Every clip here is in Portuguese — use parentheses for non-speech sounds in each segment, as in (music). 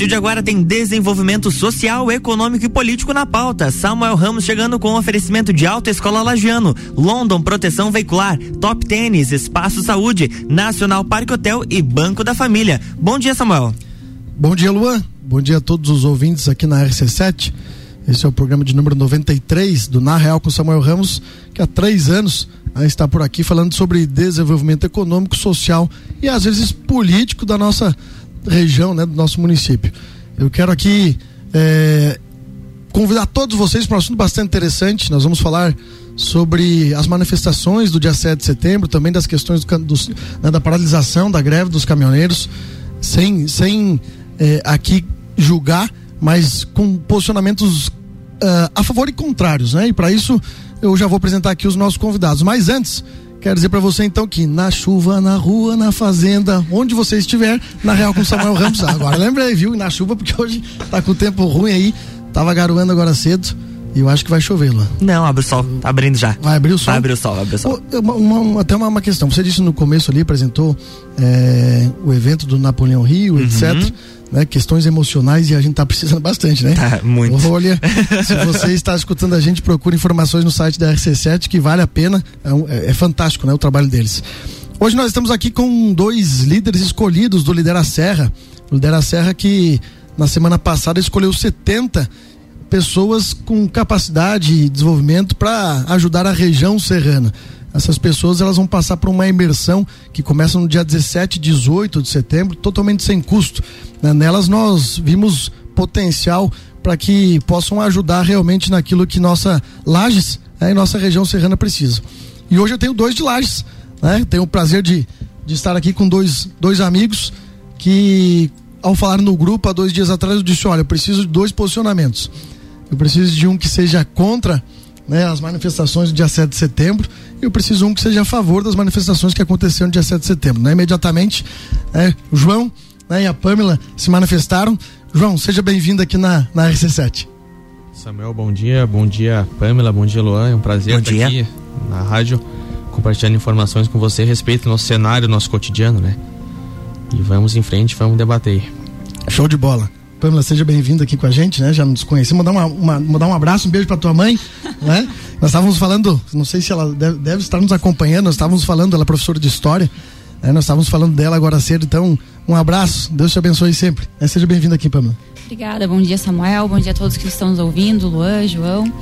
partir de agora tem desenvolvimento social, econômico e político na pauta. Samuel Ramos chegando com oferecimento de Alta Escola Lagiano, London Proteção Veicular, Top Tênis, Espaço Saúde, Nacional Parque Hotel e Banco da Família. Bom dia, Samuel. Bom dia, Luan. Bom dia a todos os ouvintes aqui na RC7. Esse é o programa de número 93 do Na Real com Samuel Ramos, que há três anos né, está por aqui falando sobre desenvolvimento econômico, social e às vezes político da nossa região, né, do nosso município. Eu quero aqui é, convidar todos vocês para um assunto bastante interessante. Nós vamos falar sobre as manifestações do dia 7 de setembro, também das questões do, dos, né, da paralisação da greve dos caminhoneiros, sem, sem é, aqui julgar, mas com posicionamentos uh, a favor e contrários, né? E para isso eu já vou apresentar aqui os nossos convidados. Mas antes, Quero dizer para você então que na chuva, na rua, na fazenda, onde você estiver, na Real com Samuel Ramos. Agora lembrei, viu? Na chuva, porque hoje tá com o tempo ruim aí. Tava garoando agora cedo. E eu acho que vai chover, Luan. Não, abre o sol. Tá abrindo já. Vai abrir o sol? Vai abrir o sol, abre o sol. Uma, uma, até uma, uma, questão. Você disse no começo ali, apresentou é, o evento do Napoleão Rio, uhum. etc né, questões emocionais e a gente tá precisando bastante, né? Tá, muito. Olha, (laughs) se você está escutando a gente, procure informações no site da RC7 que vale a pena, é, é, é fantástico, né, o trabalho deles. Hoje nós estamos aqui com dois líderes escolhidos do Lidera Serra, o Lidera Serra que na semana passada escolheu 70 pessoas com capacidade e desenvolvimento para ajudar a região serrana essas pessoas elas vão passar por uma imersão que começa no dia 17 e 18 de setembro, totalmente sem custo. Né? Nelas nós vimos potencial para que possam ajudar realmente naquilo que nossa Lages né, e nossa região serrana precisa. E hoje eu tenho dois de Lages, né? Tenho o prazer de, de estar aqui com dois, dois amigos que ao falar no grupo há dois dias atrás eu disse, olha, eu preciso de dois posicionamentos. Eu preciso de um que seja contra né, as manifestações do dia 7 de setembro eu preciso um que seja a favor das manifestações que aconteceram no dia 7 de setembro. Né? Imediatamente, né, o João né, e a Pamela se manifestaram. João, seja bem-vindo aqui na, na RC7. Samuel, bom dia. Bom dia, Pamela. Bom dia, Luan. É um prazer bom estar dia. aqui na rádio compartilhando informações com você a respeito do nosso cenário, do nosso cotidiano, né? E vamos em frente, vamos debater. Show de bola. Pamela, seja bem-vinda aqui com a gente, né? Já nos conhecemos. Mandar, uma, uma, mandar um abraço, um beijo para tua mãe, (laughs) né? Nós estávamos falando, não sei se ela deve, deve, estar nos acompanhando, nós estávamos falando, ela é professora de história, né? Nós estávamos falando dela agora cedo, então um abraço, Deus te abençoe sempre. Né? Seja bem-vinda aqui, Pamela. Obrigada, bom dia Samuel, bom dia a todos que estão nos ouvindo, Luan, João.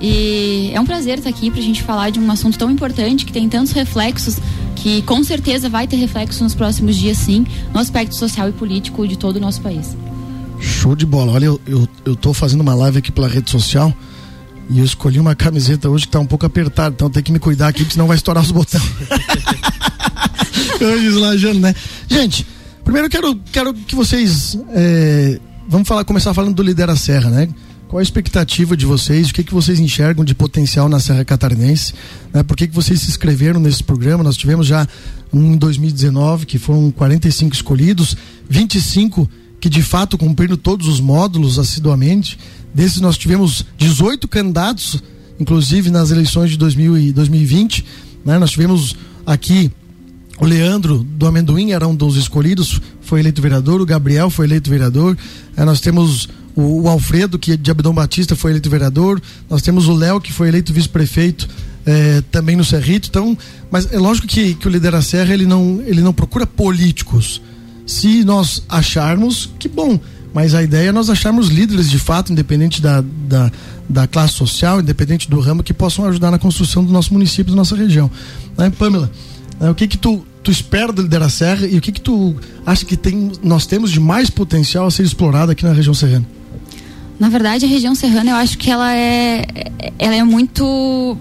E é um prazer estar aqui para a gente falar de um assunto tão importante que tem tantos reflexos que com certeza vai ter reflexos nos próximos dias, sim, no aspecto social e político de todo o nosso país. Show de bola. Olha, eu, eu, eu tô fazendo uma live aqui pela rede social e eu escolhi uma camiseta hoje que tá um pouco apertada, então tem que me cuidar aqui, porque senão vai estourar os botões. (laughs) eu né? Gente, primeiro eu quero, quero que vocês. É, vamos falar, começar falando do Lidera Serra, né? Qual a expectativa de vocês? O que, que vocês enxergam de potencial na Serra Catarinense? Né? Por que, que vocês se inscreveram nesse programa? Nós tivemos já um em 2019, que foram 45 escolhidos, 25 que de fato cumpriram todos os módulos assiduamente. Desses nós tivemos 18 candidatos, inclusive nas eleições de 2000 e 2020. Né? Nós tivemos aqui o Leandro do Amendoim, era um dos escolhidos, foi eleito vereador. O Gabriel foi eleito vereador. É, nós temos o, o, Alfredo, que é de Abdão Batista, foi eleito vereador. Nós temos o Léo, que foi eleito vice-prefeito. É, também no Cerrito, então, mas é lógico que, que o Lidera Serra ele não, ele não procura políticos, se nós acharmos, que bom. Mas a ideia é nós acharmos líderes de fato, independente da, da, da classe social, independente do ramo, que possam ajudar na construção do nosso município, da nossa região. Né, Pamela, né, o que que tu, tu espera do Lidera Serra e o que que tu acha que tem, nós temos de mais potencial a ser explorado aqui na região serrana? Na verdade, a região serrana, eu acho que ela é, ela é muito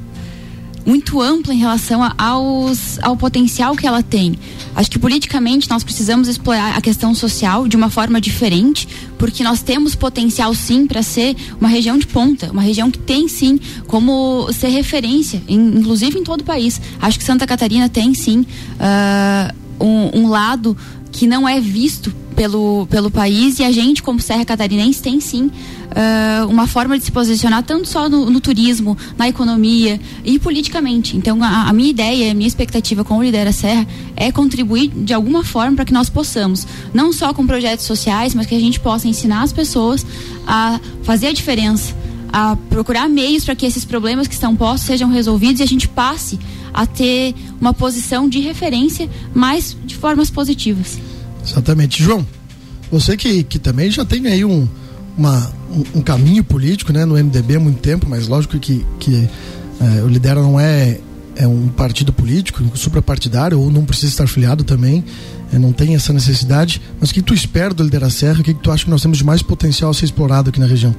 muito ampla em relação aos, ao potencial que ela tem. Acho que politicamente nós precisamos explorar a questão social de uma forma diferente, porque nós temos potencial sim para ser uma região de ponta, uma região que tem sim como ser referência, em, inclusive em todo o país. Acho que Santa Catarina tem sim uh, um, um lado que não é visto pelo, pelo país e a gente, como Serra Catarinense, tem sim uh, uma forma de se posicionar tanto só no, no, turismo, na economia e politicamente. Então, a, a minha ideia, a minha expectativa com o Lidera Serra é contribuir de alguma forma para que nós possamos, não só com projetos sociais, mas que a gente possa ensinar as pessoas a fazer a diferença a procurar meios para que esses problemas que estão postos sejam resolvidos e a gente passe a ter uma posição de referência, mas de formas positivas. Exatamente. João, você que, que também já tem aí um, uma, um, um caminho político né, no MDB há muito tempo, mas lógico que, que é, o Lidera não é, é um partido político, suprapartidário, ou não precisa estar filiado também, é, não tem essa necessidade. Mas o que tu espera do Lidera Serra? O que, que tu acha que nós temos de mais potencial a ser explorado aqui na região?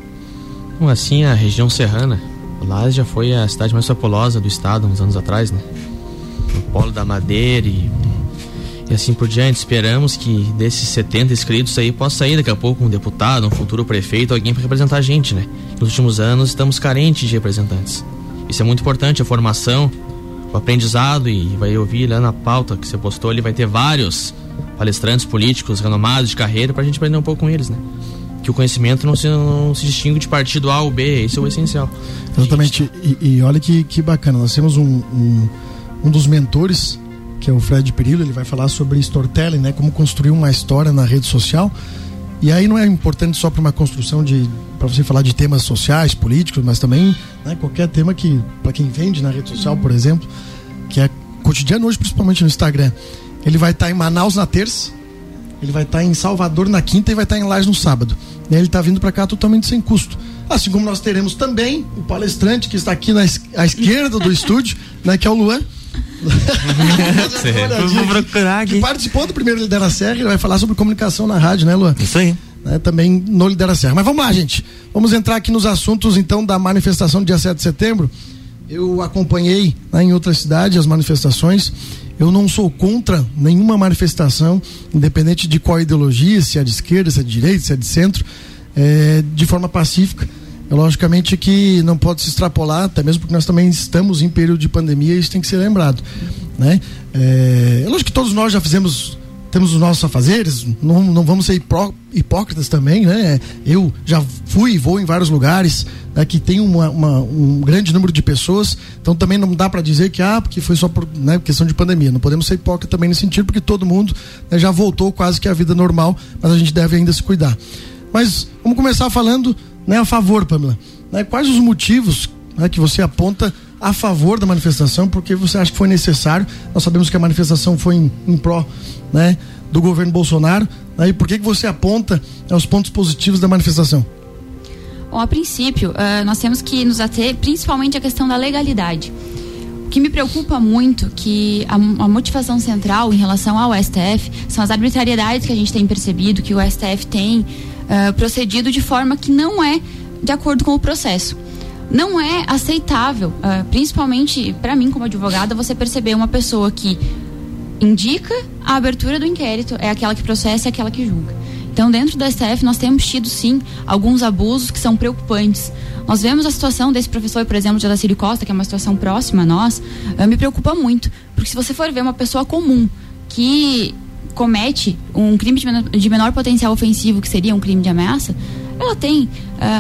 Bom, assim, a região serrana, lá já foi a cidade mais populosa do estado uns anos atrás, né? O polo da madeira e, e assim por diante. Esperamos que desses 70 inscritos aí possa sair daqui a pouco um deputado, um futuro prefeito, alguém para representar a gente, né? Nos últimos anos estamos carentes de representantes. Isso é muito importante, a formação, o aprendizado e vai ouvir lá na pauta que você postou, ele vai ter vários palestrantes políticos renomados de carreira para a gente aprender um pouco com eles, né? que o conhecimento não se, não se distingue de partido A ou B, esse é o essencial. Exatamente, e, e olha que, que bacana, nós temos um, um, um dos mentores, que é o Fred Perillo, ele vai falar sobre storytelling, né, como construir uma história na rede social, e aí não é importante só para uma construção de para você falar de temas sociais, políticos, mas também né, qualquer tema que para quem vende na rede social, por exemplo, que é cotidiano hoje, principalmente no Instagram. Ele vai estar tá em Manaus na terça, ele vai estar tá em Salvador na quinta e vai estar tá em Lages no sábado. E ele está vindo para cá totalmente sem custo. Assim como nós teremos também o palestrante que está aqui na à esquerda do (laughs) estúdio, né, que é o Luan. (laughs) Vou procurar aqui. Que participou do primeiro Lidera Serra, ele vai falar sobre comunicação na rádio, né, Luan? Isso aí. Né, também no Lidera Serra. Mas vamos lá, gente. Vamos entrar aqui nos assuntos então da manifestação do dia 7 de setembro. Eu acompanhei né, em outra cidade as manifestações eu não sou contra nenhuma manifestação, independente de qual ideologia, se é de esquerda, se é de direita, se é de centro, é, de forma pacífica. Logicamente que não pode se extrapolar, até mesmo porque nós também estamos em período de pandemia e isso tem que ser lembrado. Né? É, é lógico que todos nós já fizemos temos os nossos afazeres, não, não vamos ser hipó, hipócritas também, né? Eu já fui e vou em vários lugares né, que tem uma, uma, um grande número de pessoas, então também não dá para dizer que, ah, porque foi só por né, questão de pandemia. Não podemos ser hipócritas também nesse sentido, porque todo mundo né, já voltou quase que à vida normal, mas a gente deve ainda se cuidar. Mas vamos começar falando né, a favor, Pamela. Né, quais os motivos né, que você aponta a favor da manifestação, porque você acha que foi necessário. Nós sabemos que a manifestação foi em, em pró né, do governo Bolsonaro. Né, e por que, que você aponta né, os pontos positivos da manifestação? Bom, a princípio, uh, nós temos que nos ater principalmente à questão da legalidade. O que me preocupa muito que a, a, motivação central em relação ao STF são as arbitrariedades que a gente tem percebido que o STF tem uh, procedido de forma que não é de acordo com o processo não é aceitável, uh, principalmente para mim como advogada, você perceber uma pessoa que indica a abertura do inquérito, é aquela que processa, é aquela que julga. Então, dentro do STF, nós temos tido, sim, alguns abusos que são preocupantes. Nós vemos a situação desse professor, por exemplo, de Adacílio Costa, que é uma situação próxima a nós, uh, me preocupa muito. Porque se você for ver uma pessoa comum que comete um crime de menor, de menor potencial ofensivo, que seria um crime de ameaça, ela tem uh,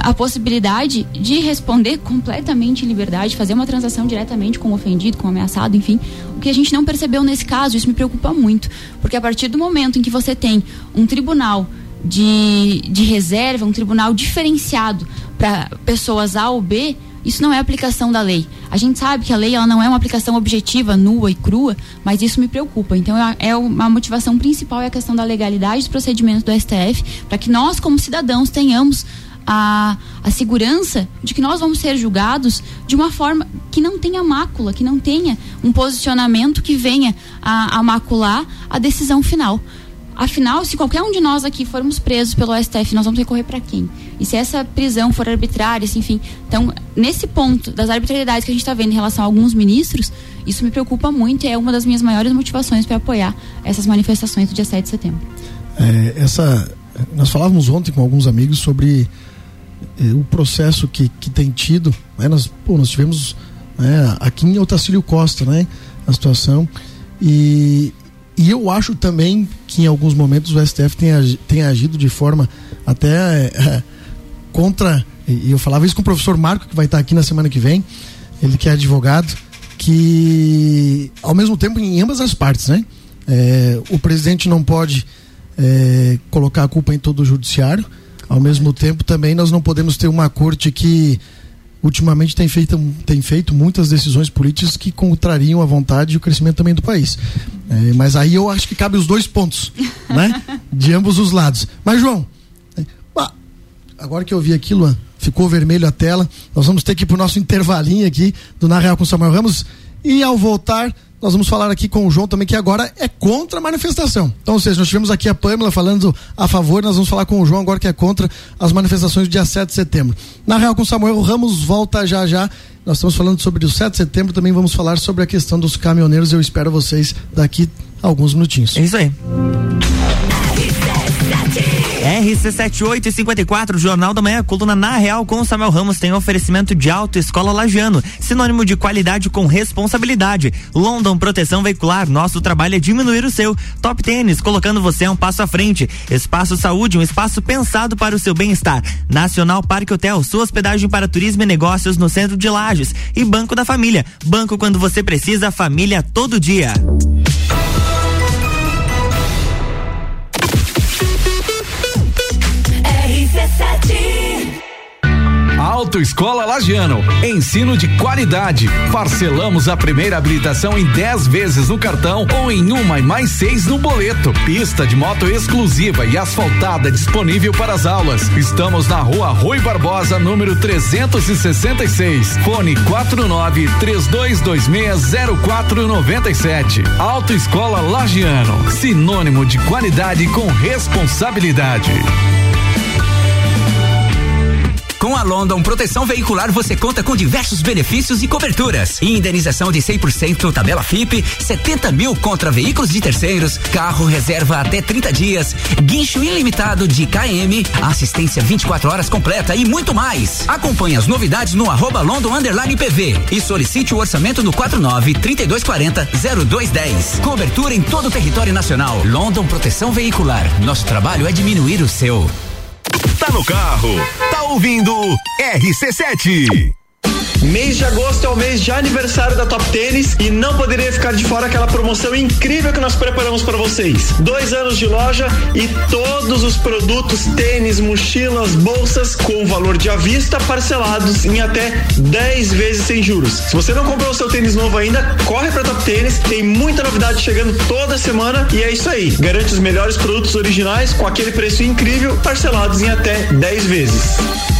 a possibilidade de responder completamente em liberdade, fazer uma transação diretamente com o ofendido, com o ameaçado, enfim. O que a gente não percebeu nesse caso, isso me preocupa muito, porque a partir do momento em que você tem um tribunal de, de reserva, um tribunal diferenciado para pessoas A ou B, isso não é aplicação da lei. A gente sabe que a lei ela não é uma aplicação objetiva, nua e crua, mas isso me preocupa. Então é uma motivação principal é a questão da legalidade dos procedimentos do STF, para que nós como cidadãos tenhamos a, a segurança de que nós vamos ser julgados de uma forma que não tenha mácula, que não tenha um posicionamento que venha a, a macular a decisão final. Afinal, se qualquer um de nós aqui formos presos pelo STF, nós vamos recorrer para quem? E se essa prisão for arbitrária, assim, enfim. Então, nesse ponto das arbitrariedades que a gente está vendo em relação a alguns ministros, isso me preocupa muito e é uma das minhas maiores motivações para apoiar essas manifestações do dia 7 de setembro. É, essa, nós falávamos ontem com alguns amigos sobre é, o processo que, que tem tido. Né? Nós, pô, nós tivemos né, aqui em Otacílio Costa né, a situação. E, e eu acho também que em alguns momentos o STF tem, tem agido de forma até é, (laughs) contra. E eu falava isso com o professor Marco, que vai estar aqui na semana que vem, ele que é advogado, que ao mesmo tempo em ambas as partes, né? É, o presidente não pode é, colocar a culpa em todo o judiciário. Ao mesmo tempo, também nós não podemos ter uma corte que ultimamente tem feito, tem feito muitas decisões políticas que contrariam a vontade e o crescimento também do país. É, mas aí eu acho que cabe os dois pontos, (laughs) né? De ambos os lados. Mas, João, é, agora que eu vi aquilo, ficou vermelho a tela, nós vamos ter que ir para o nosso intervalinho aqui do Na Real com Samuel Ramos. E ao voltar, nós vamos falar aqui com o João também, que agora é contra a manifestação. Então, ou seja, nós tivemos aqui a Pâmela falando a favor, nós vamos falar com o João agora que é contra as manifestações do dia 7 de setembro. Na Real com Samuel Ramos volta já já. Nós estamos falando sobre o 7 de setembro, também vamos falar sobre a questão dos caminhoneiros. Eu espero vocês daqui a alguns minutinhos. É isso aí. RC7854, Jornal da Manhã, coluna na Real com Samuel Ramos tem oferecimento de Autoescola Lagiano, sinônimo de qualidade com responsabilidade. London Proteção Veicular, nosso trabalho é diminuir o seu. Top Tênis, colocando você um passo à frente. Espaço Saúde, um espaço pensado para o seu bem-estar. Nacional Parque Hotel, sua hospedagem para turismo e negócios no centro de Lages. E Banco da Família, banco quando você precisa, família todo dia. Autoescola Lagiano. Ensino de qualidade. Parcelamos a primeira habilitação em 10 vezes no cartão ou em uma e mais seis no boleto. Pista de moto exclusiva e asfaltada disponível para as aulas. Estamos na rua Rui Barbosa, número 366. Fone 49 3226 0497. Autoescola Lagiano. Sinônimo de qualidade com responsabilidade. A London Proteção Veicular você conta com diversos benefícios e coberturas. Indenização de 100% tabela FIP, 70 mil contra veículos de terceiros, carro reserva até 30 dias, guincho ilimitado de KM, assistência 24 horas completa e muito mais. Acompanhe as novidades no arroba London Underline PV e solicite o orçamento no 49 3240 0210. Cobertura em todo o território nacional. London Proteção Veicular. Nosso trabalho é diminuir o seu. Tá no carro, tá ouvindo RC7. Mês de agosto é o mês de aniversário da Top Tênis e não poderia ficar de fora aquela promoção incrível que nós preparamos para vocês. Dois anos de loja e todos os produtos tênis, mochilas, bolsas com valor de avista parcelados em até 10 vezes sem juros. Se você não comprou o seu tênis novo ainda, corre para Top Tênis, tem muita novidade chegando toda semana e é isso aí. Garante os melhores produtos originais com aquele preço incrível parcelados em até 10 vezes.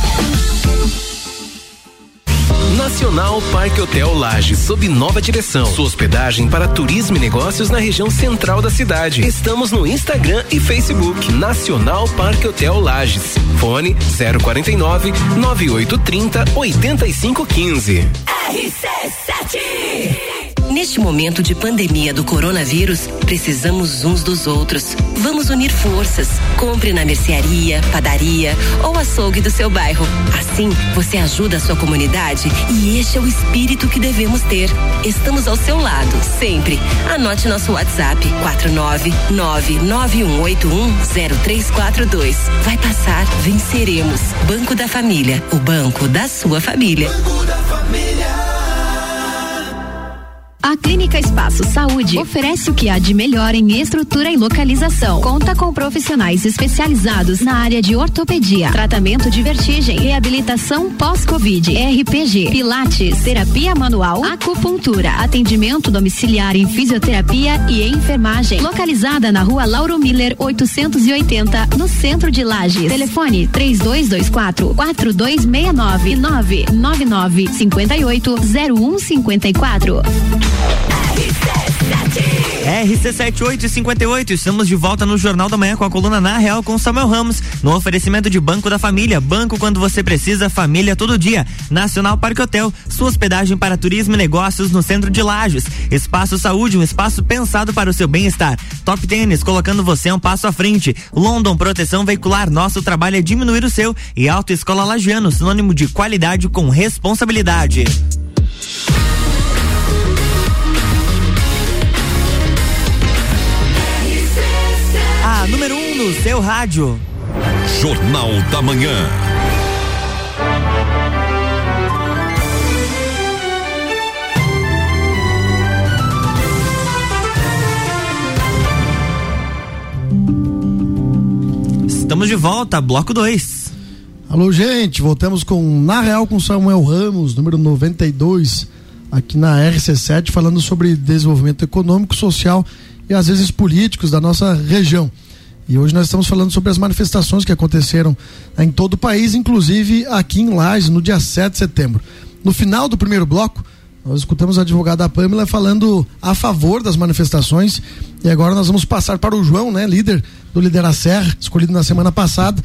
Nacional Parque Hotel Laje, sob nova direção. Sua hospedagem para turismo e negócios na região central da cidade. Estamos no Instagram e Facebook. Nacional Parque Hotel Lages. Fone 049 9830 8515. RC7 Neste momento de pandemia do coronavírus, precisamos uns dos outros. Vamos unir forças. Compre na mercearia, padaria ou açougue do seu bairro. Assim, você ajuda a sua comunidade e este é o espírito que devemos ter. Estamos ao seu lado, sempre. Anote nosso WhatsApp: 49991810342. Vai passar, venceremos. Banco da Família, o banco da sua família. Banco da Família. A Clínica Espaço Saúde oferece o que há de melhor em estrutura e localização. Conta com profissionais especializados na área de ortopedia, tratamento de vertigem, reabilitação pós-Covid, RPG, pilates, terapia manual, acupuntura, atendimento domiciliar em fisioterapia e enfermagem. Localizada na rua Lauro Miller 880, no centro de Lages. Telefone 3224 4269 999 58 0154. RC7858, estamos de volta no Jornal da Manhã com a coluna Na Real com Samuel Ramos, no oferecimento de Banco da Família, banco quando você precisa, família todo dia. Nacional Parque Hotel, sua hospedagem para turismo e negócios no centro de Lages. Espaço Saúde, um espaço pensado para o seu bem-estar. Top Tênis, colocando você um passo à frente. London Proteção Veicular, nosso trabalho é diminuir o seu. E Autoescola Lagiano, sinônimo de qualidade com responsabilidade. No seu rádio. Jornal da Manhã. Estamos de volta, bloco 2. Alô, gente, voltamos com Na Real com Samuel Ramos, número 92, aqui na RC7, falando sobre desenvolvimento econômico, social e às vezes políticos da nossa região. E hoje nós estamos falando sobre as manifestações que aconteceram em todo o país, inclusive aqui em Lages, no dia 7 de setembro. No final do primeiro bloco, nós escutamos a advogada Pamela falando a favor das manifestações e agora nós vamos passar para o João, né, líder do Lidera Serra, escolhido na semana passada,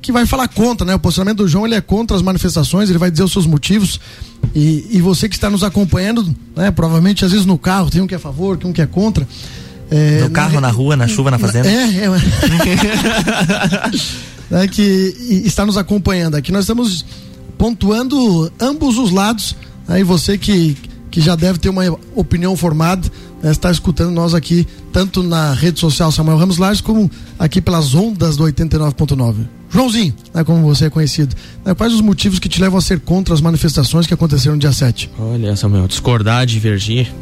que vai falar contra, né? O posicionamento do João ele é contra as manifestações, ele vai dizer os seus motivos. E, e você que está nos acompanhando, né? Provavelmente às vezes no carro tem um que é a favor, tem um que é contra. É, no carro, na, na, rua, na chuva, na fazenda. É, é. (laughs) é que está nos acompanhando aqui. Nós estamos pontuando ambos os lados. Aí você que, que já deve ter uma opinião formada, né, está escutando nós aqui, tanto na rede social Samuel Ramos Lages, como aqui pelas ondas do 89.9. Joãozinho, né, como você é conhecido, né, quais os motivos que te levam a ser contra as manifestações que aconteceram no dia 7? Olha, Samuel, discordar, divergir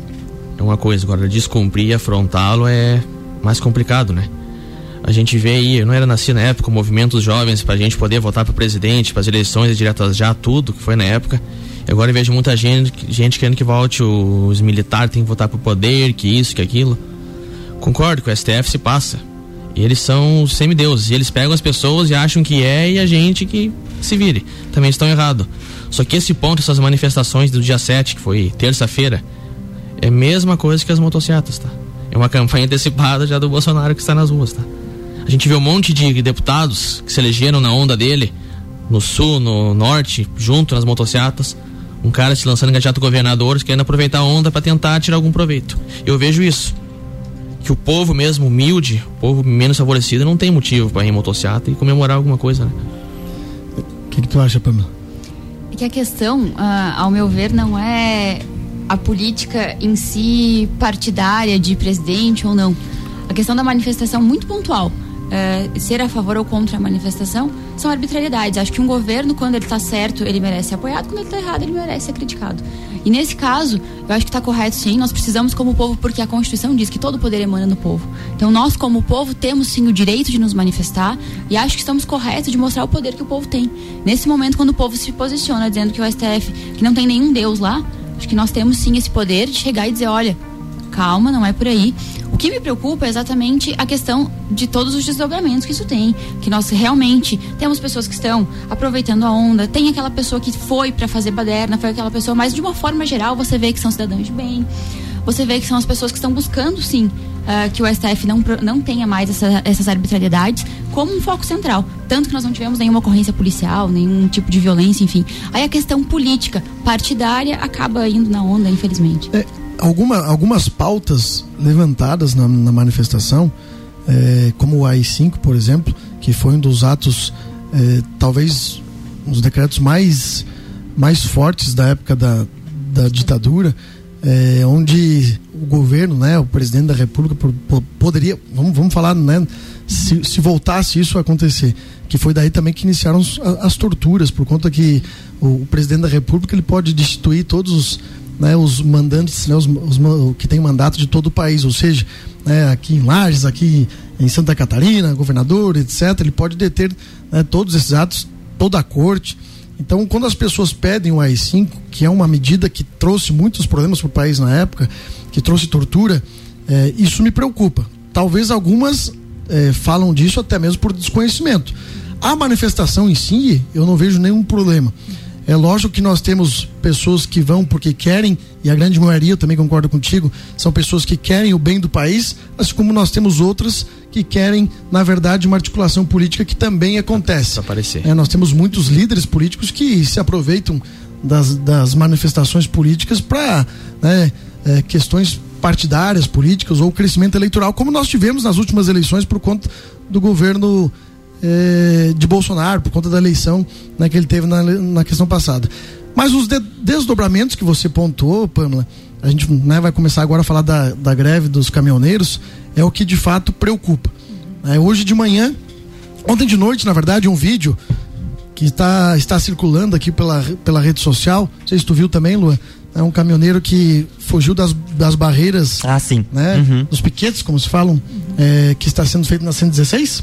é uma coisa, agora descumprir e afrontá-lo é mais complicado, né? A gente vê aí, eu não era nascido na época, movimentos jovens para a gente poder votar para presidente, para as eleições diretas já, tudo que foi na época. Agora eu vejo muita gente, gente querendo que volte os militares, tem que votar pro poder, que isso, que aquilo. Concordo que o STF se passa. E eles são semideuses. E eles pegam as pessoas e acham que é e a gente que se vire. Também estão errados. Só que esse ponto, essas manifestações do dia 7, que foi terça-feira, é a mesma coisa que as motocicletas, tá? É uma campanha antecipada já do Bolsonaro que está nas ruas, tá? A gente vê um monte de deputados que se elegeram na onda dele, no sul, no norte, junto nas motocicletas. Um cara se lançando em candidato governador, querendo aproveitar a onda para tentar tirar algum proveito. Eu vejo isso que o povo mesmo humilde, o povo menos favorecido, não tem motivo para ir em motocicleta e comemorar alguma coisa, né? O que, que, tu acha, Pamela? É que a questão, uh, ao meu ver, não é a política em si partidária de presidente ou não. A questão da manifestação muito pontual. Uh, ser a favor ou contra a manifestação são arbitrariedades. Acho que um governo, quando ele está certo, ele merece ser apoiado, quando ele está errado, ele merece ser criticado. E nesse caso, eu acho que está correto sim, nós precisamos como povo, porque a Constituição diz que todo poder emana do povo. Então nós, como povo, temos sim o direito de nos manifestar e acho que estamos corretos de mostrar o poder que o povo tem. Nesse momento, quando o povo se posiciona dizendo que o STF, que não tem nenhum Deus lá, acho que nós temos sim esse poder de chegar e dizer, olha, calma, não é por aí. O que me preocupa é exatamente a questão de todos os desdobramentos que isso tem, que nós realmente temos pessoas que estão aproveitando a onda, tem aquela pessoa que foi para fazer baderna, foi aquela pessoa, mas de uma forma geral você vê que são cidadãos de bem, você vê que são as pessoas que estão buscando sim uh, que o STF não, não tenha mais essa, essas arbitrariedades como um foco central. Tanto que nós não tivemos nenhuma ocorrência policial, nenhum tipo de violência, enfim. Aí a questão política, partidária, acaba indo na onda, infelizmente. É, alguma, algumas pautas levantadas na, na manifestação, é, como o AI-5, por exemplo, que foi um dos atos, é, talvez, um dos decretos mais, mais fortes da época da, da ditadura, é, onde o governo, né, o presidente da República poderia, vamos, vamos falar, né, se, se voltasse isso a acontecer, que foi daí também que iniciaram as, as torturas, por conta que o, o, presidente da República ele pode destituir todos os né, os mandantes, né, os, os, que tem mandato de todo o país, ou seja, né, aqui em Lages, aqui em Santa Catarina, governador, etc., ele pode deter né, todos esses atos, toda a corte. Então, quando as pessoas pedem o AI-5, que é uma medida que trouxe muitos problemas para o país na época, que trouxe tortura, é, isso me preocupa. Talvez algumas é, falam disso até mesmo por desconhecimento. A manifestação em si, eu não vejo nenhum problema. É lógico que nós temos pessoas que vão porque querem, e a grande maioria, eu também concordo contigo, são pessoas que querem o bem do país, assim como nós temos outras que querem, na verdade, uma articulação política que também acontece. Aparecer. É, nós temos muitos líderes políticos que se aproveitam das, das manifestações políticas para né, é, questões partidárias, políticas ou crescimento eleitoral, como nós tivemos nas últimas eleições por conta do governo eh, de Bolsonaro, por conta da eleição né, que ele teve na, na questão passada. Mas os de, desdobramentos que você pontuou, Pamela, a gente né, vai começar agora a falar da, da greve dos caminhoneiros, é o que de fato preocupa. É, hoje de manhã, ontem de noite, na verdade, um vídeo que está, está circulando aqui pela, pela rede social. Não sei se tu viu também, Lua. É um caminhoneiro que fugiu das, das barreiras. Ah, sim. Né? Uhum. Dos piquetes, como se falam, é, que está sendo feito na 116.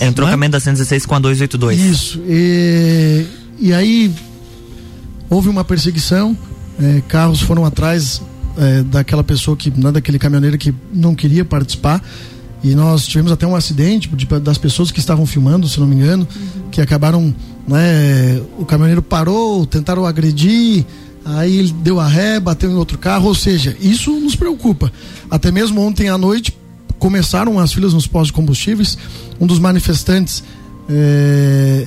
É um trocamento da 116 com a 282. Isso. E, e aí houve uma perseguição, é, carros foram atrás é, daquela pessoa que, né, daquele caminhoneiro que não queria participar. E nós tivemos até um acidente de, das pessoas que estavam filmando, se não me engano, uhum. que acabaram, né, o caminhoneiro parou, tentaram agredir, aí ele deu a ré, bateu em outro carro, ou seja, isso nos preocupa. Até mesmo ontem à noite começaram as filas nos postos de combustíveis, um dos manifestantes é,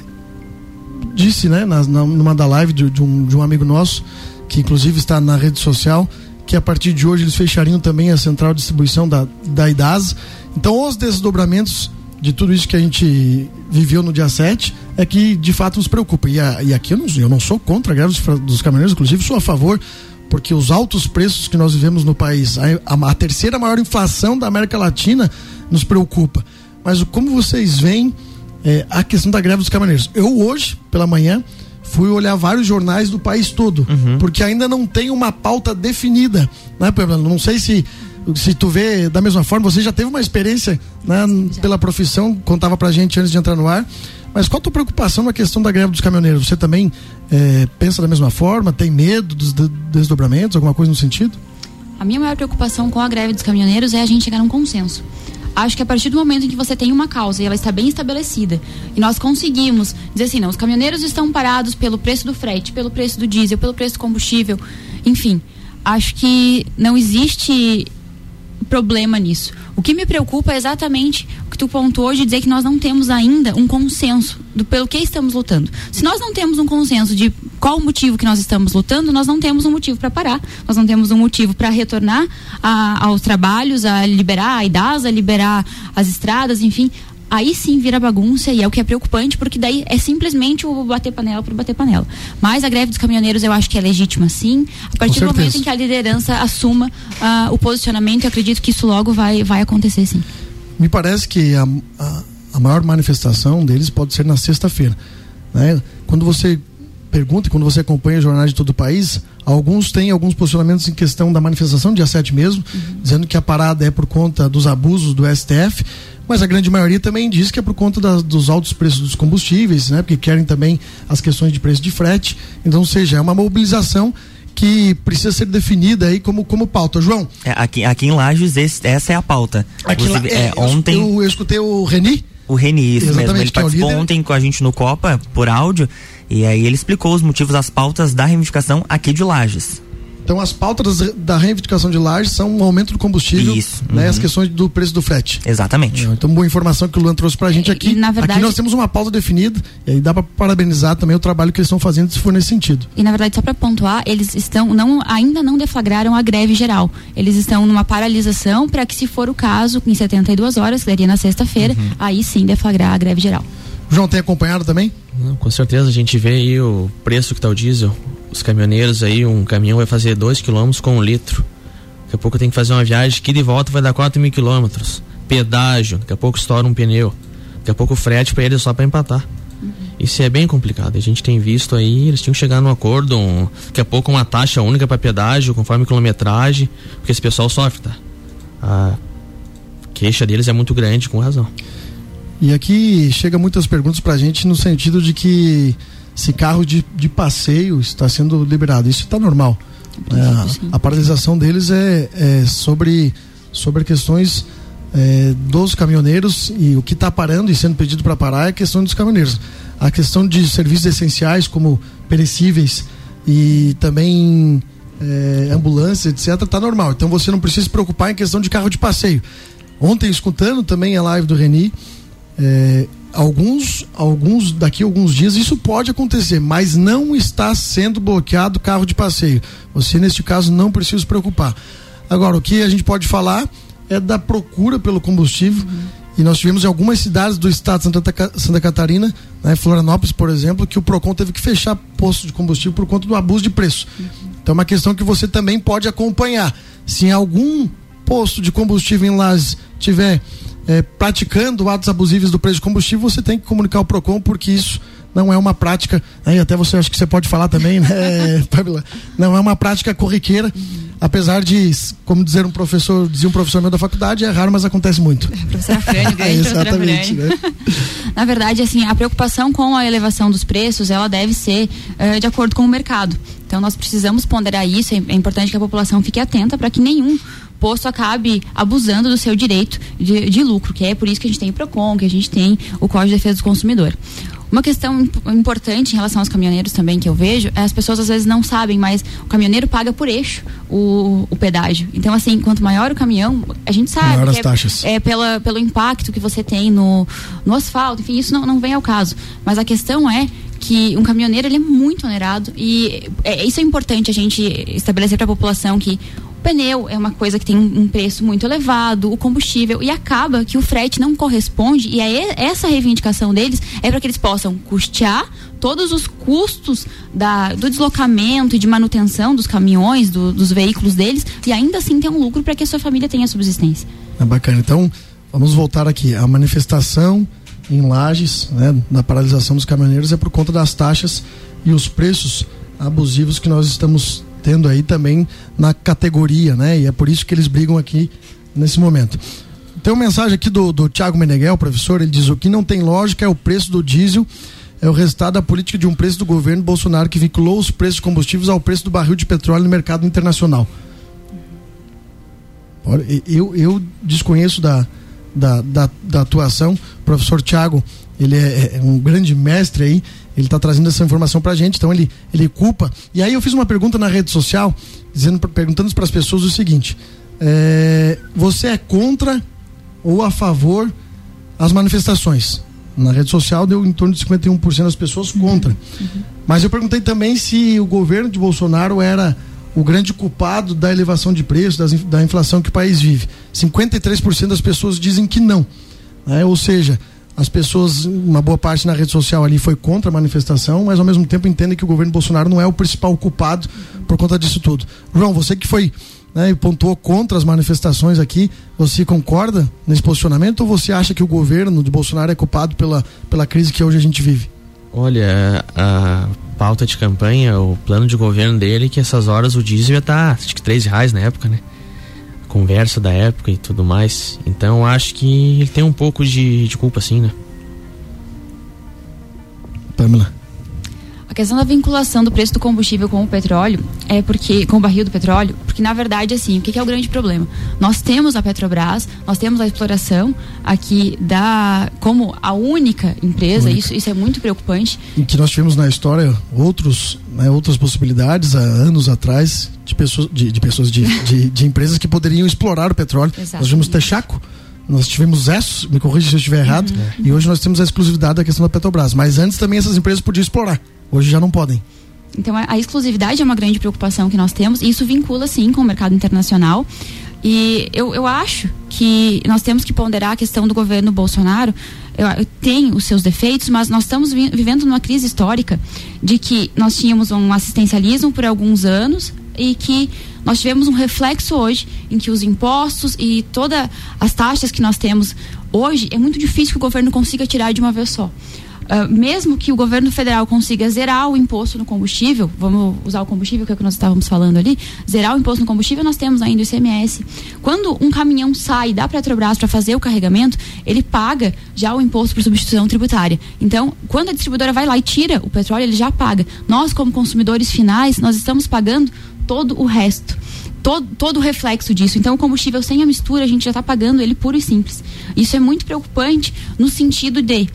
disse, né, na, numa da live de, de, um, de um amigo nosso, que inclusive está na rede social, que a partir de hoje eles fechariam também a central de distribuição da, da IDAS. Então, os desdobramentos de tudo isso que a gente viveu no dia 7 é que de fato nos preocupa. E, a, e aqui eu não, eu não sou contra a greve dos, dos caminhoneiros, inclusive sou a favor, porque os altos preços que nós vivemos no país, a, a, a terceira maior inflação da América Latina, nos preocupa. Mas como vocês veem é, a questão da greve dos caminhoneiros? Eu hoje, pela manhã, fui olhar vários jornais do país todo, uhum. porque ainda não tem uma pauta definida, né, Pamela? Não sei se se tu vê da mesma forma, você já teve uma experiência né, pela profissão, contava pra gente antes de entrar no ar. Mas qual a tua preocupação na questão da greve dos caminhoneiros? Você também é, pensa da mesma forma? Tem medo dos desdobramentos, alguma coisa no sentido? A minha maior preocupação com a greve dos caminhoneiros é a gente chegar num consenso acho que a partir do momento em que você tem uma causa e ela está bem estabelecida e nós conseguimos dizer assim, não, os caminhoneiros estão parados pelo preço do frete, pelo preço do diesel, pelo preço do combustível, enfim, acho que não existe problema nisso. O que me preocupa é exatamente que tu pontuou de dizer que nós não temos ainda um consenso do pelo que estamos lutando. Se nós não temos um consenso de qual o motivo que nós estamos lutando, nós não temos um motivo para parar. Nós não temos um motivo para retornar a, aos trabalhos, a liberar a IDAS, a liberar as estradas, enfim aí sim vira bagunça e é o que é preocupante, porque daí é simplesmente o bater panela por bater panela. Mas a greve dos caminhoneiros eu acho que é legítima sim. A partir do momento em que a liderança assuma uh, o posicionamento, eu acredito que isso logo vai, vai acontecer sim. Me parece que a, a, a maior manifestação deles pode ser na sexta-feira. Né? Quando você pergunta, quando você acompanha jornais de todo o país, alguns têm alguns posicionamentos em questão da manifestação, dia 7 mesmo, uhum. dizendo que a parada é por conta dos abusos do STF, mas a grande maioria também diz que é por conta dos altos preços dos combustíveis, né? Porque querem também as questões de preço de frete. Então, seja, é uma mobilização que precisa ser definida aí como, como pauta. João? É, aqui, aqui em Lages, esse, essa é a pauta. Aqui lá, é, é, ontem. Eu, eu, escutei o Reni. O Reni, isso mesmo. Ele é participou ontem com a gente no Copa, por áudio, e aí ele explicou os motivos das pautas da reivindicação aqui de Lages. Então as pautas da reivindicação de lajes são o aumento do combustível, Isso. Né, uhum. as questões do preço do frete. Exatamente. Então boa informação que o Luan trouxe pra gente aqui. E, na verdade, aqui nós temos uma pauta definida e aí dá para parabenizar também o trabalho que eles estão fazendo se for nesse sentido. E na verdade só para pontuar, eles estão não ainda não deflagraram a greve geral. Eles estão numa paralisação para que se for o caso, em 72 horas, que daria na sexta-feira, uhum. aí sim deflagrar a greve geral. João tem acompanhado também? Com certeza a gente vê aí o preço que está o diesel os caminhoneiros aí, um caminhão vai fazer 2 km com um litro. Daqui a pouco tem que fazer uma viagem que de volta vai dar 4 mil quilômetros. Pedágio, daqui a pouco estoura um pneu. Daqui a pouco o frete para eles só para empatar. Uhum. Isso é bem complicado. A gente tem visto aí, eles tinham que chegar num acordo, um, daqui a pouco uma taxa única para pedágio, conforme quilometragem, porque esse pessoal sofre, tá? A queixa deles é muito grande, com razão. E aqui chega muitas perguntas pra gente no sentido de que se carro de, de passeio está sendo liberado. Isso está normal. É, a paralisação deles é, é, sobre, sobre questões é, dos caminhoneiros e o que está parando e sendo pedido para parar é a questão dos caminhoneiros. A questão de serviços essenciais como perecíveis e também é, ambulância, etc., está normal. Então você não precisa se preocupar em questão de carro de passeio. Ontem, escutando também a live do Reni, é, alguns, alguns daqui a alguns dias isso pode acontecer, mas não está sendo bloqueado carro de passeio. Você neste caso não precisa se preocupar. Agora o que a gente pode falar é da procura pelo combustível. Uhum. E nós tivemos em algumas cidades do estado de Santa, Santa Catarina, né, Florianópolis, por exemplo, que o Procon teve que fechar postos de combustível por conta do abuso de preço. Uhum. Então é uma questão que você também pode acompanhar. Se em algum posto de combustível em Lages tiver é, praticando atos abusivos do preço de combustível, você tem que comunicar ao PROCON, porque isso não é uma prática, aí até você acho que você pode falar também, né, (laughs) Pamela? Não é uma prática corriqueira, apesar de, como dizer um professor, dizia um professor meu da faculdade, é raro, mas acontece muito. É, professor Afrânio, (laughs) grande Exatamente, né? (laughs) Na verdade, assim, a preocupação com a elevação dos preços, ela deve ser uh, de acordo com o mercado. Então nós precisamos ponderar isso, é, é importante que a população fique atenta para que nenhum posto acabe abusando do seu direito de, de, lucro, que é por isso que a gente tem o PROCON, que a gente tem o Código de Defesa do Consumidor. Uma questão importante em relação aos caminhoneiros também que eu vejo é as pessoas às vezes não sabem, mas o caminhoneiro paga por eixo o, o pedágio. Então, assim, quanto maior o caminhão, a gente sabe Maior que as taxas. é, é pela, pelo impacto que você tem no, no asfalto, enfim, isso não, não vem ao caso. Mas a questão é que um caminhoneiro ele é muito onerado e é, isso é importante a gente estabelecer para a população que pneu é uma coisa que tem um preço muito elevado, o combustível, e acaba que o frete não corresponde, e aí essa reivindicação deles é para que eles possam custear todos os custos da, do deslocamento e de manutenção dos caminhões, do, dos veículos deles, e ainda assim ter um lucro para que a sua família tenha subsistência. É bacana. Então, vamos voltar aqui. A manifestação em Lages, né, na paralisação dos caminhoneiros, é por conta das taxas e os preços abusivos que nós estamos tendo aí também na categoria, né? E é por isso que eles brigam aqui nesse momento. Tem uma mensagem aqui do, do Tiago Meneghel, professor, ele diz: o que não tem lógica é o preço do diesel, é o resultado da política de um preço do governo Bolsonaro que vinculou os preços de combustíveis ao preço do barril de petróleo no mercado internacional. Eu, eu desconheço da, da, da, da atuação, professor Tiago, ele é, é um grande mestre aí, ele está trazendo essa informação para a gente, então ele, ele culpa. E aí eu fiz uma pergunta na rede social, dizendo, perguntando para as pessoas o seguinte: é, você é contra ou a favor as manifestações? Na rede social deu em torno de 51% das pessoas contra. Uhum. Mas eu perguntei também se o governo de Bolsonaro era o grande culpado da elevação de preços, da inflação que o país vive. 53% das pessoas dizem que não. Né? Ou seja, as pessoas, uma boa parte na rede social ali foi contra a manifestação, mas ao mesmo tempo entendem que o governo Bolsonaro não é o principal culpado por conta disso tudo. João, você que foi né, e pontuou contra as manifestações aqui, você concorda nesse posicionamento ou você acha que o governo de Bolsonaro é culpado pela, pela crise que hoje a gente vive? Olha, a pauta de campanha, o plano de governo dele, que essas horas o diesel ia estar, acho que três reais na época, né? Conversa da época e tudo mais. Então acho que ele tem um pouco de, de culpa, sim, né? Pamela. A questão da vinculação do preço do combustível com o petróleo é porque com o barril do petróleo, porque na verdade assim, o que, que é o grande problema? Nós temos a Petrobras, nós temos a exploração aqui da como a única empresa, única. isso isso é muito preocupante. Em que nós tivemos na história outros, né, outras possibilidades há anos atrás de pessoas de, de pessoas de, de, (laughs) de, empresas que poderiam explorar o petróleo. Exatamente. Nós tivemos Texaco, nós tivemos ESSO, me corrija se eu estiver errado, uhum. e hoje nós temos a exclusividade da questão da Petrobras. Mas antes também essas empresas podiam explorar. Hoje já não podem. Então a exclusividade é uma grande preocupação que nós temos e isso vincula sim com o mercado internacional. E eu, eu acho que nós temos que ponderar a questão do governo Bolsonaro. Eu, eu, tem os seus defeitos, mas nós estamos vi, vivendo numa crise histórica de que nós tínhamos um assistencialismo por alguns anos e que nós tivemos um reflexo hoje em que os impostos e todas as taxas que nós temos hoje é muito difícil que o governo consiga tirar de uma vez só. Uh, mesmo que o governo federal consiga zerar o imposto no combustível, vamos usar o combustível que é o que nós estávamos falando ali, zerar o imposto no combustível, nós temos ainda o ICMS. Quando um caminhão sai da Petrobras para fazer o carregamento, ele paga já o imposto por substituição tributária. Então, quando a distribuidora vai lá e tira o petróleo, ele já paga. Nós, como consumidores finais, nós estamos pagando todo o resto. Todo, todo o reflexo disso. Então, o combustível sem a mistura, a gente já está pagando ele puro e simples. Isso é muito preocupante no sentido de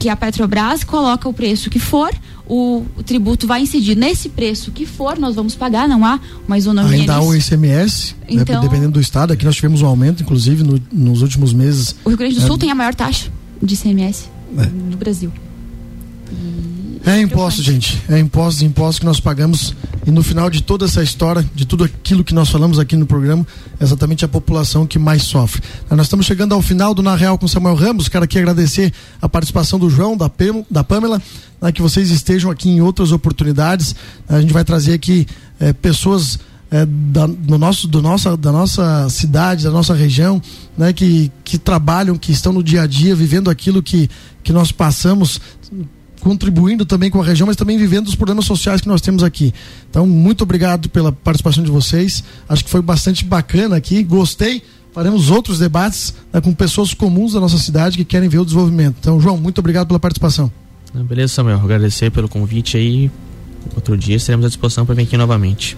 que a Petrobras coloca o preço que for, o, o, tributo vai incidir nesse preço que for, nós vamos pagar, não há uma isonomia. Ainda há o ICMS, né, então, né, dependendo do estado. Aqui nós tivemos um aumento, inclusive, no, nos últimos meses. O Rio Grande do Sul é, tem a maior taxa de ICMS é. no Brasil. É imposto, gente. É impostos, impostos que nós pagamos. E no final de toda essa história, de tudo aquilo que nós falamos aqui no programa, é exatamente a população que mais sofre. Nós estamos chegando ao final do Na Real com Samuel Ramos. Quero aqui agradecer a participação do João, da, Pem, da Pamela, né, que vocês estejam aqui em outras oportunidades. A gente vai trazer aqui é, pessoas é, da, do nosso, do nossa, da nossa cidade, da nossa região, né, que, que trabalham, que estão no dia a dia, vivendo aquilo que, que nós passamos, contribuindo também com a região, mas também vivendo os problemas sociais que nós temos aqui. Então, muito obrigado pela participação de vocês. Acho que foi bastante bacana aqui, gostei. Faremos outros debates né, com pessoas comuns da nossa cidade que querem ver o desenvolvimento. Então, João, muito obrigado pela participação. Beleza, Samuel. Agradecer pelo convite aí. Outro dia estaremos à disposição para vir aqui novamente.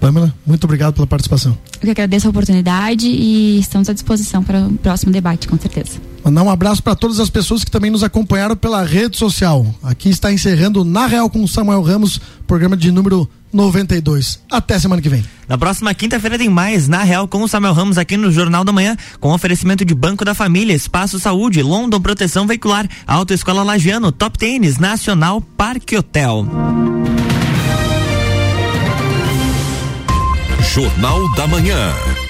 Pamela, muito obrigado pela participação. Eu que agradeço a oportunidade e estamos à disposição para o próximo debate, com certeza. Mandar um abraço para todas as pessoas que também nos acompanharam pela rede social. Aqui está encerrando Na Real com Samuel Ramos, programa de número 92. Até semana que vem. Na próxima quinta-feira tem mais Na Real com o Samuel Ramos aqui no Jornal da Manhã, com oferecimento de Banco da Família, Espaço Saúde, London Proteção Veicular, Autoescola Lagiano, Top Tênis, Nacional, Parque Hotel. Jornal da Manhã.